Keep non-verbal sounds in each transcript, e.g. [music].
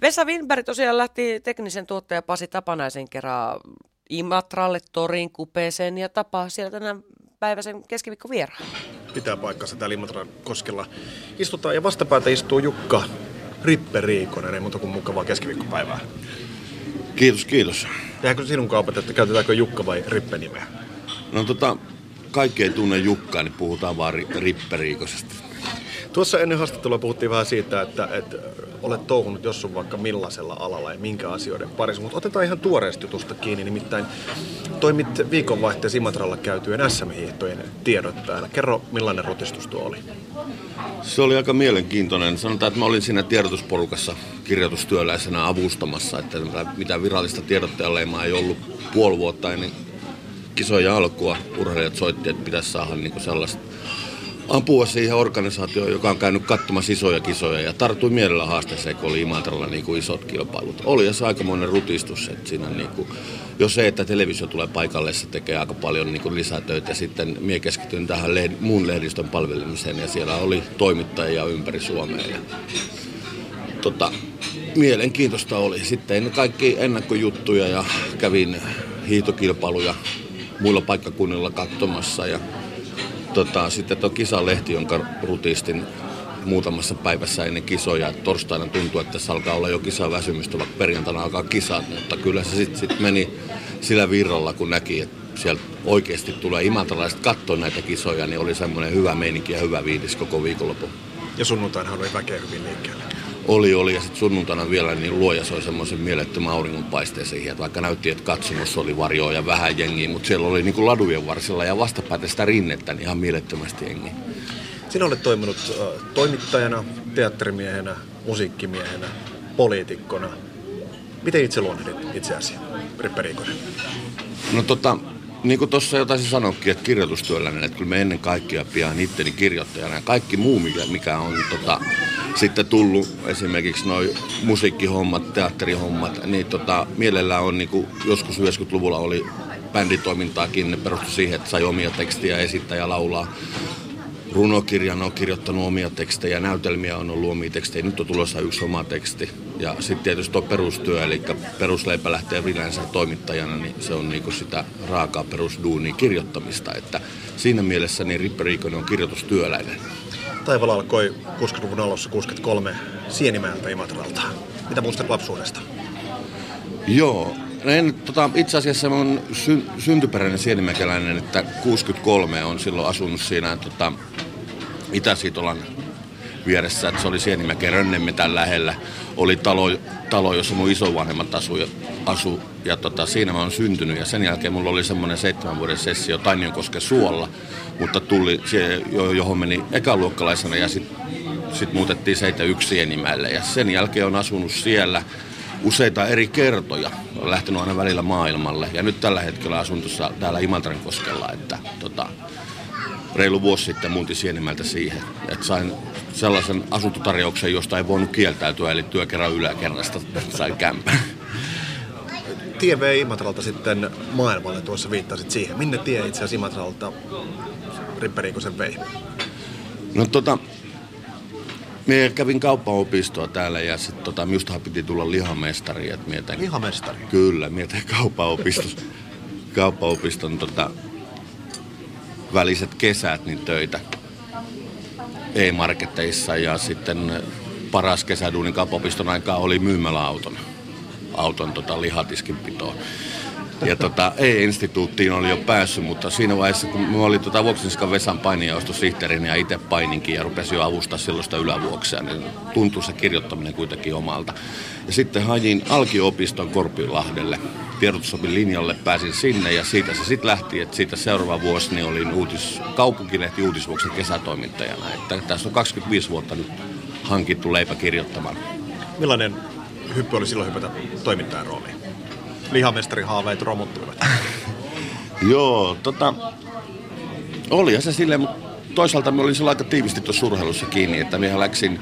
Vesa Winberg tosiaan lähti teknisen tuottaja Pasi Tapanaisen kerran Imatralle, Torin, Kupeeseen ja tapaa siellä tänään päiväisen keskiviikko vieraan. Pitää paikkansa täällä Imatran koskella. Istutaan ja vastapäätä istuu Jukka Rippe Riikonen, ei muuta kuin mukavaa keskiviikkopäivää. Kiitos, kiitos. Tehdäänkö sinun kaupat, että käytetäänkö Jukka vai Rippe nimeä? No tota, kaikki ei tunne Jukkaa, niin puhutaan vaan ri- Rippe Riikosesta. Tuossa ennen haastattelua puhuttiin vähän siitä, että, että olet touhunut jossain vaikka millaisella alalla ja minkä asioiden parissa, mutta otetaan ihan tuoreesta jutusta kiinni, nimittäin toimit viikonvaihteessa Imatralla käytyjen SM-hiihtojen tiedottajana. Kerro, millainen rutistus tuo oli? Se oli aika mielenkiintoinen. Sanotaan, että mä olin siinä tiedotusporukassa kirjoitustyöläisenä avustamassa, että mitä virallista tiedottajaleimaa ei ollut puoli vuotta ennen kisoja alkua. Urheilijat soitti, että pitäisi saada niin sellaista ampua siihen organisaatioon, joka on käynyt katsomassa isoja kisoja ja tarttui mielellä haasteeseen, kun oli Imatralla niin kuin isot kilpailut. Oli se aikamoinen rutistus, että siinä niin kuin, jo se, että televisio tulee paikalle, se tekee aika paljon niin kuin lisätöitä. Sitten minä keskityin tähän lehd- muun lehdistön palvelemiseen ja siellä oli toimittajia ympäri Suomea. Ja, tota, mielenkiintoista oli. Sitten kaikki ennakkojuttuja ja kävin hiitokilpailuja muilla paikkakunnilla katsomassa ja tota, sitten tuo kisalehti, jonka rutistin muutamassa päivässä ennen kisoja. Torstaina tuntuu, että tässä alkaa olla jo kisaväsymystä, vaikka perjantaina alkaa kisat, mutta kyllä se sitten sit meni sillä virralla, kun näki, että sieltä oikeasti tulee imatralaiset katsoa näitä kisoja, niin oli semmoinen hyvä meininki ja hyvä viidis koko viikonloppu. Ja sunnuntainahan oli väkeä hyvin liikkeellä. Oli, oli. Ja sitten sunnuntaina vielä niin luoja soi semmoisen mielettömän auringonpaisteen siihen, että vaikka näytti, että katsomossa oli varjoa ja vähän jengiä, mutta siellä oli niin kuin ladujen varsilla ja vastapäätä sitä rinnettä, niin ihan mielettömästi jengiä. Sinä olet toiminut äh, toimittajana, teatterimiehenä, musiikkimiehenä, poliitikkona. Miten itse luonnehdit itseäsi, Rippe Riikonen? No tota, niin kuin tuossa jo taisin sanoakin, että kirjoitustyöläinen, että kyllä me ennen kaikkea pian itteni kirjoittajana ja kaikki muu, mikä, mikä on tota, sitten tullut, esimerkiksi noin musiikkihommat, teatterihommat, niin tota, mielellään on niin kuin joskus 90-luvulla oli bänditoimintaakin, ne perustui siihen, että sai omia tekstiä esittää ja laulaa. Runokirjan on kirjoittanut omia tekstejä, näytelmiä on ollut omia tekstejä, nyt on tulossa yksi oma teksti. Ja sitten tietysti tuo perustyö, eli perusleipä lähtee yleensä toimittajana, niin se on niinku sitä raakaa perusduunia kirjoittamista. Että siinä mielessä niin Rippe Riikonen on kirjoitustyöläinen. Taivala alkoi 60-luvun alussa 63 Sienimäeltä Imatralta. Mitä muistat lapsuudesta? Joo, en, tota, itse asiassa on sy, syntyperäinen sienimäkeläinen, että 63 on silloin asunut siinä tota, Itä-Sitolan vieressä, että se oli Sienimäken Rönnemetän lähellä. Oli talo, talo jossa mun isovanhemmat asu, asu ja tota, siinä mä oon syntynyt. Ja sen jälkeen mulla oli semmoinen seitsemän vuoden sessio Tainionkosken suolla, mutta tuli, johon meni ekaluokkalaisena ja sitten sit muutettiin 71 Sienimäelle. Ja sen jälkeen on asunut siellä useita eri kertoja. Olen lähtenyt aina välillä maailmalle ja nyt tällä hetkellä asun tuossa täällä Imatran koskella, että tota, reilu vuosi sitten muutin Sienimältä siihen, että sain sellaisen asuntotarjouksen, josta ei voinut kieltäytyä, eli työkerran yläkerrasta sain kämpän. Tie vei Imatralta sitten maailmalle, tuossa viittasit siihen. Minne tie itse asiassa Imatralta Rippe Riikosen vei? No tota, Mie kävin kauppaopistoa täällä ja sitten tota, minustahan piti tulla lihamestari. Et mietin, lihamestari? Kyllä, mietin kauppaopiston, kauppaopiston tota, väliset kesät niin töitä e-marketeissa ja sitten paras kesäduunin kauppaopiston aikaa oli myymäläauton auton tota, lihatiskinpitoon. Ja tota, E-instituuttiin oli jo päässyt, mutta siinä vaiheessa, kun mä olin tota Vuoksinskan Vesan painijaostosihteerinä ja itse paininkin ja rupesin jo avustaa silloista ylävuoksia, niin tuntui se kirjoittaminen kuitenkin omalta. Ja sitten hajin Alkio-opiston Korpilahdelle. Tiedotusopin linjalle pääsin sinne ja siitä se sitten lähti, että siitä seuraava vuosi niin olin uutis, kaupunkilehti uutisvuoksen kesätoimittajana. Että tässä on 25 vuotta nyt hankittu leipä kirjoittamaan. Millainen hyppy oli silloin hypätä toimittajan rooliin? Lihamestarihaaveet romuttuivat? [laughs] Joo, tota, oli se silleen, mutta toisaalta me olin sillä aika tiivisti tuossa urheilussa kiinni, että minä läksin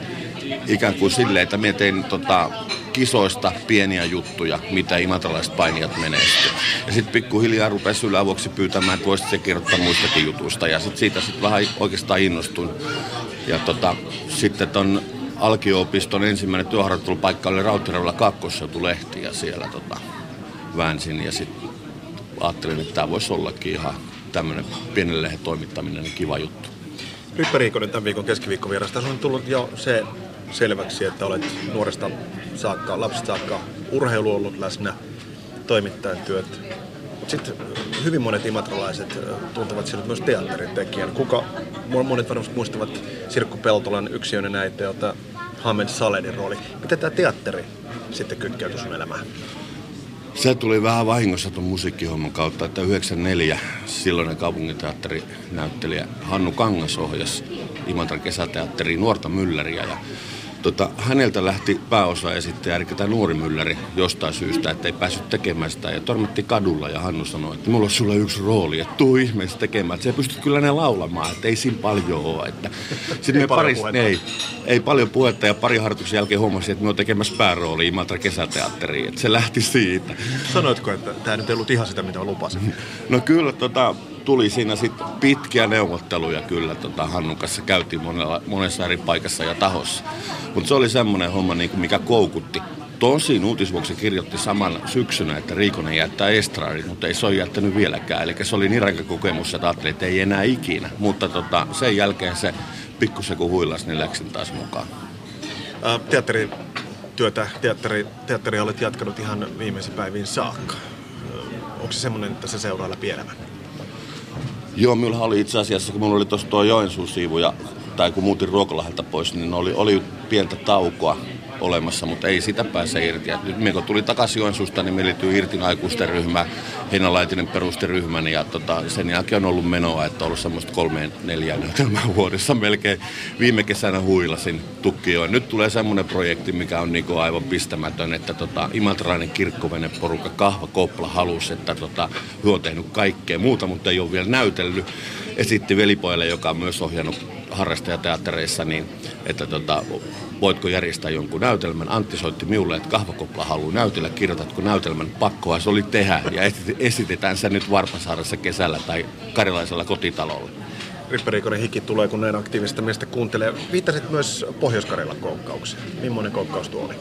ikään kuin silleen, että minä tein tota, kisoista pieniä juttuja, mitä imatralaiset painijat menestyy. Ja sitten pikkuhiljaa rupesi ylävuoksi pyytämään, että voisit se kirjoittaa muistakin jutuista. Ja sitten siitä sit vähän oikeastaan innostuin. Ja tota, sitten ton alkio-opiston ensimmäinen työharjoittelupaikka oli Rauttireudella kakkosseutulehti ja siellä tota, väänsin ja sitten ajattelin, että tämä voisi ollakin ihan tämmöinen pienen lehden toimittaminen niin kiva juttu. Ryppä Riikonen tämän viikon keskiviikkovierasta. on tullut jo se selväksi, että olet nuoresta saakka, lapsesta saakka urheilu ollut läsnä, toimittajan työt. Sitten hyvin monet imatralaiset tuntevat sinut myös teatterin tekijän. Kuka, monet varmasti muistavat Sirkku Peltolan yksiöinen äiti, Hamed Saledin rooli. Miten tämä teatteri sitten kytkeytyi sun elämään? Se tuli vähän vahingossa tuon musiikkihomman kautta, että 94 silloinen kaupunginteatterinäyttelijä Hannu Kangas ohjasi Imatran kesäteatteriin Nuorta Mylläriä ja Tota, häneltä lähti pääosa esittäjä, eli tämä nuori mylläri, jostain syystä, että ei päässyt tekemään sitä. Ja tormetti kadulla ja Hannu sanoi, että mulla on sulle yksi rooli, että tuu ihmeessä tekemään. Että sä pystyt kyllä ne laulamaan, että ei siinä paljon ole. Että... Sitten me paris, ei, ei paljon puhetta ja pari harjoituksen jälkeen huomasin, että me on tekemässä päärooli Imatra kesäteatteriin. Että se lähti siitä. Sanoitko, että tämä nyt ei ollut ihan sitä, mitä lupasin? No kyllä, tota, tuli siinä sitten pitkiä neuvotteluja kyllä tota Hannun kanssa. Käytiin monella, monessa eri paikassa ja tahossa. Mutta se oli semmoinen homma, niin kuin mikä koukutti. Tosin uutisvuoksi kirjoitti saman syksynä, että Riikonen jättää estraadin, mutta ei se ole jättänyt vieläkään. Eli se oli niin ranka kokemus, että ajattelin, että ei enää ikinä. Mutta tota, sen jälkeen se pikkusen kun huilas, niin läksin taas mukaan. teatterityötä, teatteri, teatteria olet jatkanut ihan viimeisiin päiviin saakka. Onko se semmoinen, että se seuraa läpi elämän? Joo, minulla oli itse asiassa, kun minulla oli tuossa tuo Joensuun siivu, ja, tai kun muutin Ruokolahelta pois, niin oli, oli pientä taukoa olemassa, mutta ei sitä pääse irti. Et nyt kun tuli takaisin Joensuusta, niin me liittyy Irtin aikuisten ryhmä, Heinalaitinen perusti ryhmän ja tota, sen jälkeen on ollut menoa, että on ollut semmoista kolmeen neljään vuodessa melkein. Viime kesänä huilasin Tukkioon. Nyt tulee semmoinen projekti, mikä on niinku aivan pistämätön, että tota, Imatrainen kirkkoveneporukka Kahva Kopla halusi, että tota, on tehnyt kaikkea muuta, mutta ei ole vielä näytellyt. Esitti velipoille, joka on myös ohjannut harrastajateattereissa, niin että tota, voitko järjestää jonkun näytelmän. Antti soitti minulle, että kahvakopla haluaa näytellä, kirjoitatko näytelmän, pakkoa se oli tehdä ja esitetään se nyt Varpasaaressa kesällä tai Karjalaisella kotitalolla. Rippe Riikonen hiki tulee, kun näin aktiivista miestä kuuntelee. Viittasit myös pohjois koukkaukseen. Millainen koukkaus tuo oli?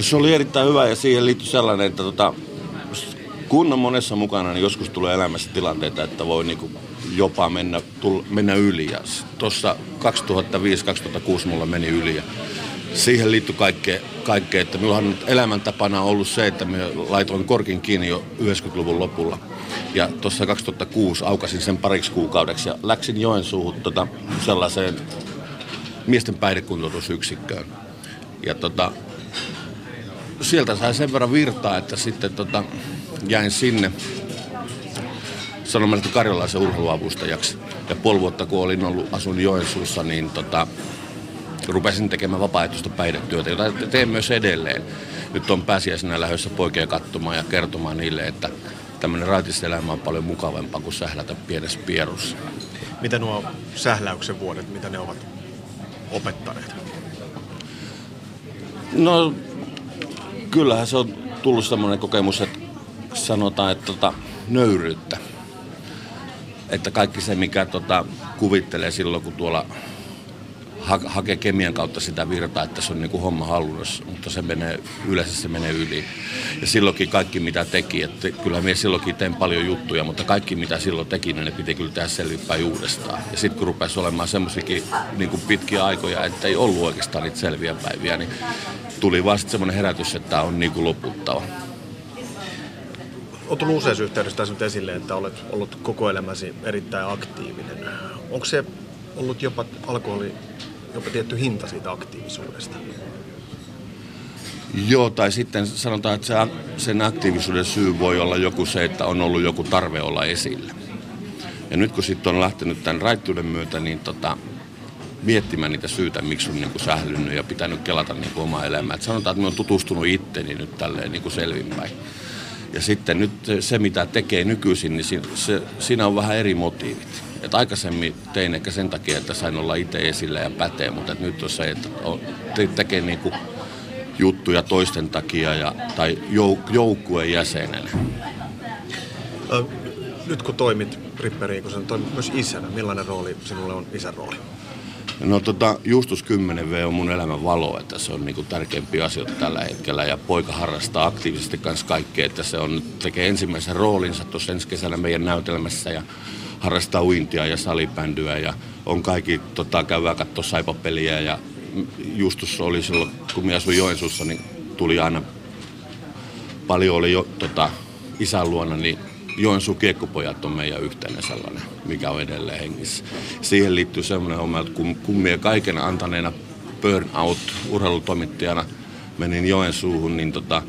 Se oli erittäin hyvä ja siihen liittyi sellainen, että tota, kun on monessa mukana, niin joskus tulee elämässä tilanteita, että voi niinku jopa mennä, tull, mennä yli. Tuossa 2005-2006 mulla meni yli. Ja siihen liittyy kaikkea, kaikkea että minullahan elämäntapana on ollut se, että me laitoin korkin kiinni jo 90-luvun lopulla. Ja tuossa 2006 aukasin sen pariksi kuukaudeksi ja läksin Joensuuhun tota, sellaiseen miesten päihdekuntoutusyksikköön. Ja tota, sieltä sai sen verran virtaa, että sitten tota, jäin sinne sanomalehti Karjalaisen urheiluavustajaksi. Ja puoli vuotta kun olin ollut, asun Joensuussa, niin tota, rupesin tekemään vapaaehtoista päihdetyötä, jota teen myös edelleen. Nyt on pääsiäisenä lähdössä poikia katsomaan ja kertomaan niille, että tämmöinen raitiselämä on paljon mukavampaa kuin sählätä pienessä pierussa. Mitä nuo sähläyksen vuodet, mitä ne ovat opettaneet? No, kyllähän se on tullut semmoinen kokemus, että sanotaan, että tota, nöyryyttä että kaikki se, mikä tota, kuvittelee silloin, kun tuolla ha- hakee kemian kautta sitä virtaa, että se on niinku homma hallunnassa, mutta se menee, yleensä se menee yli. Ja silloinkin kaikki mitä teki, että kyllä minä silloinkin tein paljon juttuja, mutta kaikki mitä silloin teki, niin ne piti kyllä tehdä selvinpäin uudestaan. Ja sitten kun rupesi olemaan semmoisiakin niinku pitkiä aikoja, että ei ollut oikeastaan niitä selviä päiviä, niin tuli vasta semmoinen herätys, että tämä on niinku loputtava on tullut useassa yhteydessä nyt esille, että olet ollut koko elämäsi erittäin aktiivinen. Onko se ollut jopa alkoholi, jopa tietty hinta siitä aktiivisuudesta? Joo, tai sitten sanotaan, että se, sen aktiivisuuden syy voi olla joku se, että on ollut joku tarve olla esillä. Ja nyt kun sitten on lähtenyt tämän raittuuden myötä, niin tota, miettimään niitä syitä, miksi on niin sählynyt ja pitänyt kelata niin omaa elämää. Et sanotaan, että me on tutustunut itteni nyt tälleen niin selvinpäin. Ja sitten nyt se, mitä tekee nykyisin, niin se, siinä on vähän eri motiivit. Et aikaisemmin tein ehkä sen takia, että sain olla itse esillä ja pätee, mutta nyt on se, että te, tekee niinku juttuja toisten takia ja, tai jouk- joukkueen jäsenenä. Nyt kun toimit Rippe Riikosen, toimit myös isänä. Millainen rooli sinulle on isän rooli? No tota, Justus 10V on mun elämän valo, että se on niinku tärkeimpiä asioita tällä hetkellä. Ja poika harrastaa aktiivisesti kanssa kaikkea, että se on tekee ensimmäisen roolinsa tuossa ensi kesänä meidän näytelmässä ja harrastaa uintia ja salibändyä ja on kaikki, tota, käyvää katsoa saipapeliä. Ja Justus oli silloin, kun minä asuin Joensuussa, niin tuli aina, paljon oli jo tota, isän luona, niin Joensuun kiekkopojat on meidän yhteinen sellainen, mikä on edelleen hengissä. Siihen liittyy semmoinen homma, että kun, minä kaiken antaneena burnout-urheilutoimittajana menin Joensuuhun, niin tota,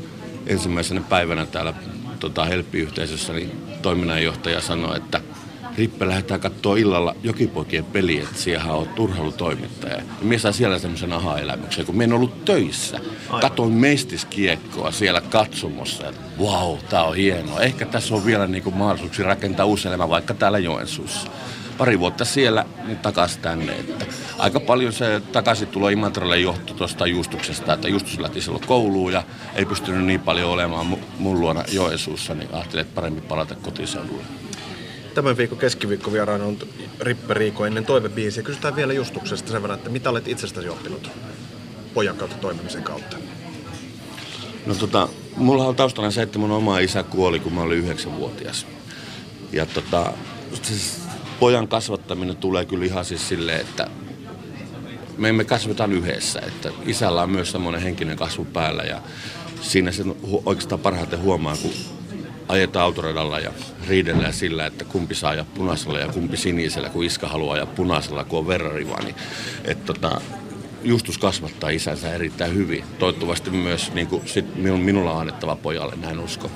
ensimmäisenä päivänä täällä tota, Helppi-yhteisössä niin toiminnanjohtaja sanoi, että – Rippe lähdetään katsoa illalla jokipoikien peliä, että siellä on turhailutoimittaja. Ja mies sai siellä semmoisen aha-elämyksen, kun me en ollut töissä. Aivan. Katoin mestiskiekkoa siellä katsomossa, että wow, tää on hienoa. Ehkä tässä on vielä niinku mahdollisuuksia rakentaa uusi elämä vaikka täällä Joensuussa pari vuotta siellä, niin takaisin tänne. Että aika paljon se takaisin tulo Imatralle johtui tuosta Justuksesta, että Justus lähti silloin kouluun ja ei pystynyt niin paljon olemaan mun luona Joensuussa, niin ajattelin, että paremmin palata kotiseudulle. Tämän viikon keskiviikkovieraana on Rippe Riiko ennen toivebiisiä. Kysytään vielä Justuksesta sen verran, että mitä olet itsestäsi oppinut pojan kautta toimimisen kautta? No tota, mulla on taustana se, että mun oma isä kuoli, kun mä olin yhdeksänvuotias. Ja tota, siis pojan kasvattaminen tulee kyllä ihan siis silleen, että me emme kasvetaan yhdessä. Että isällä on myös semmoinen henkinen kasvu päällä ja siinä se oikeastaan parhaiten huomaa, kun ajetaan autoradalla ja riidellään sillä, että kumpi saa ajaa punaisella ja kumpi sinisellä, kun iska haluaa ajaa punaisella, kun on verrariva. Niin, että tota, Justus kasvattaa isänsä erittäin hyvin. Toivottavasti myös niin kuin sit minulla on annettava pojalle, näin uskon.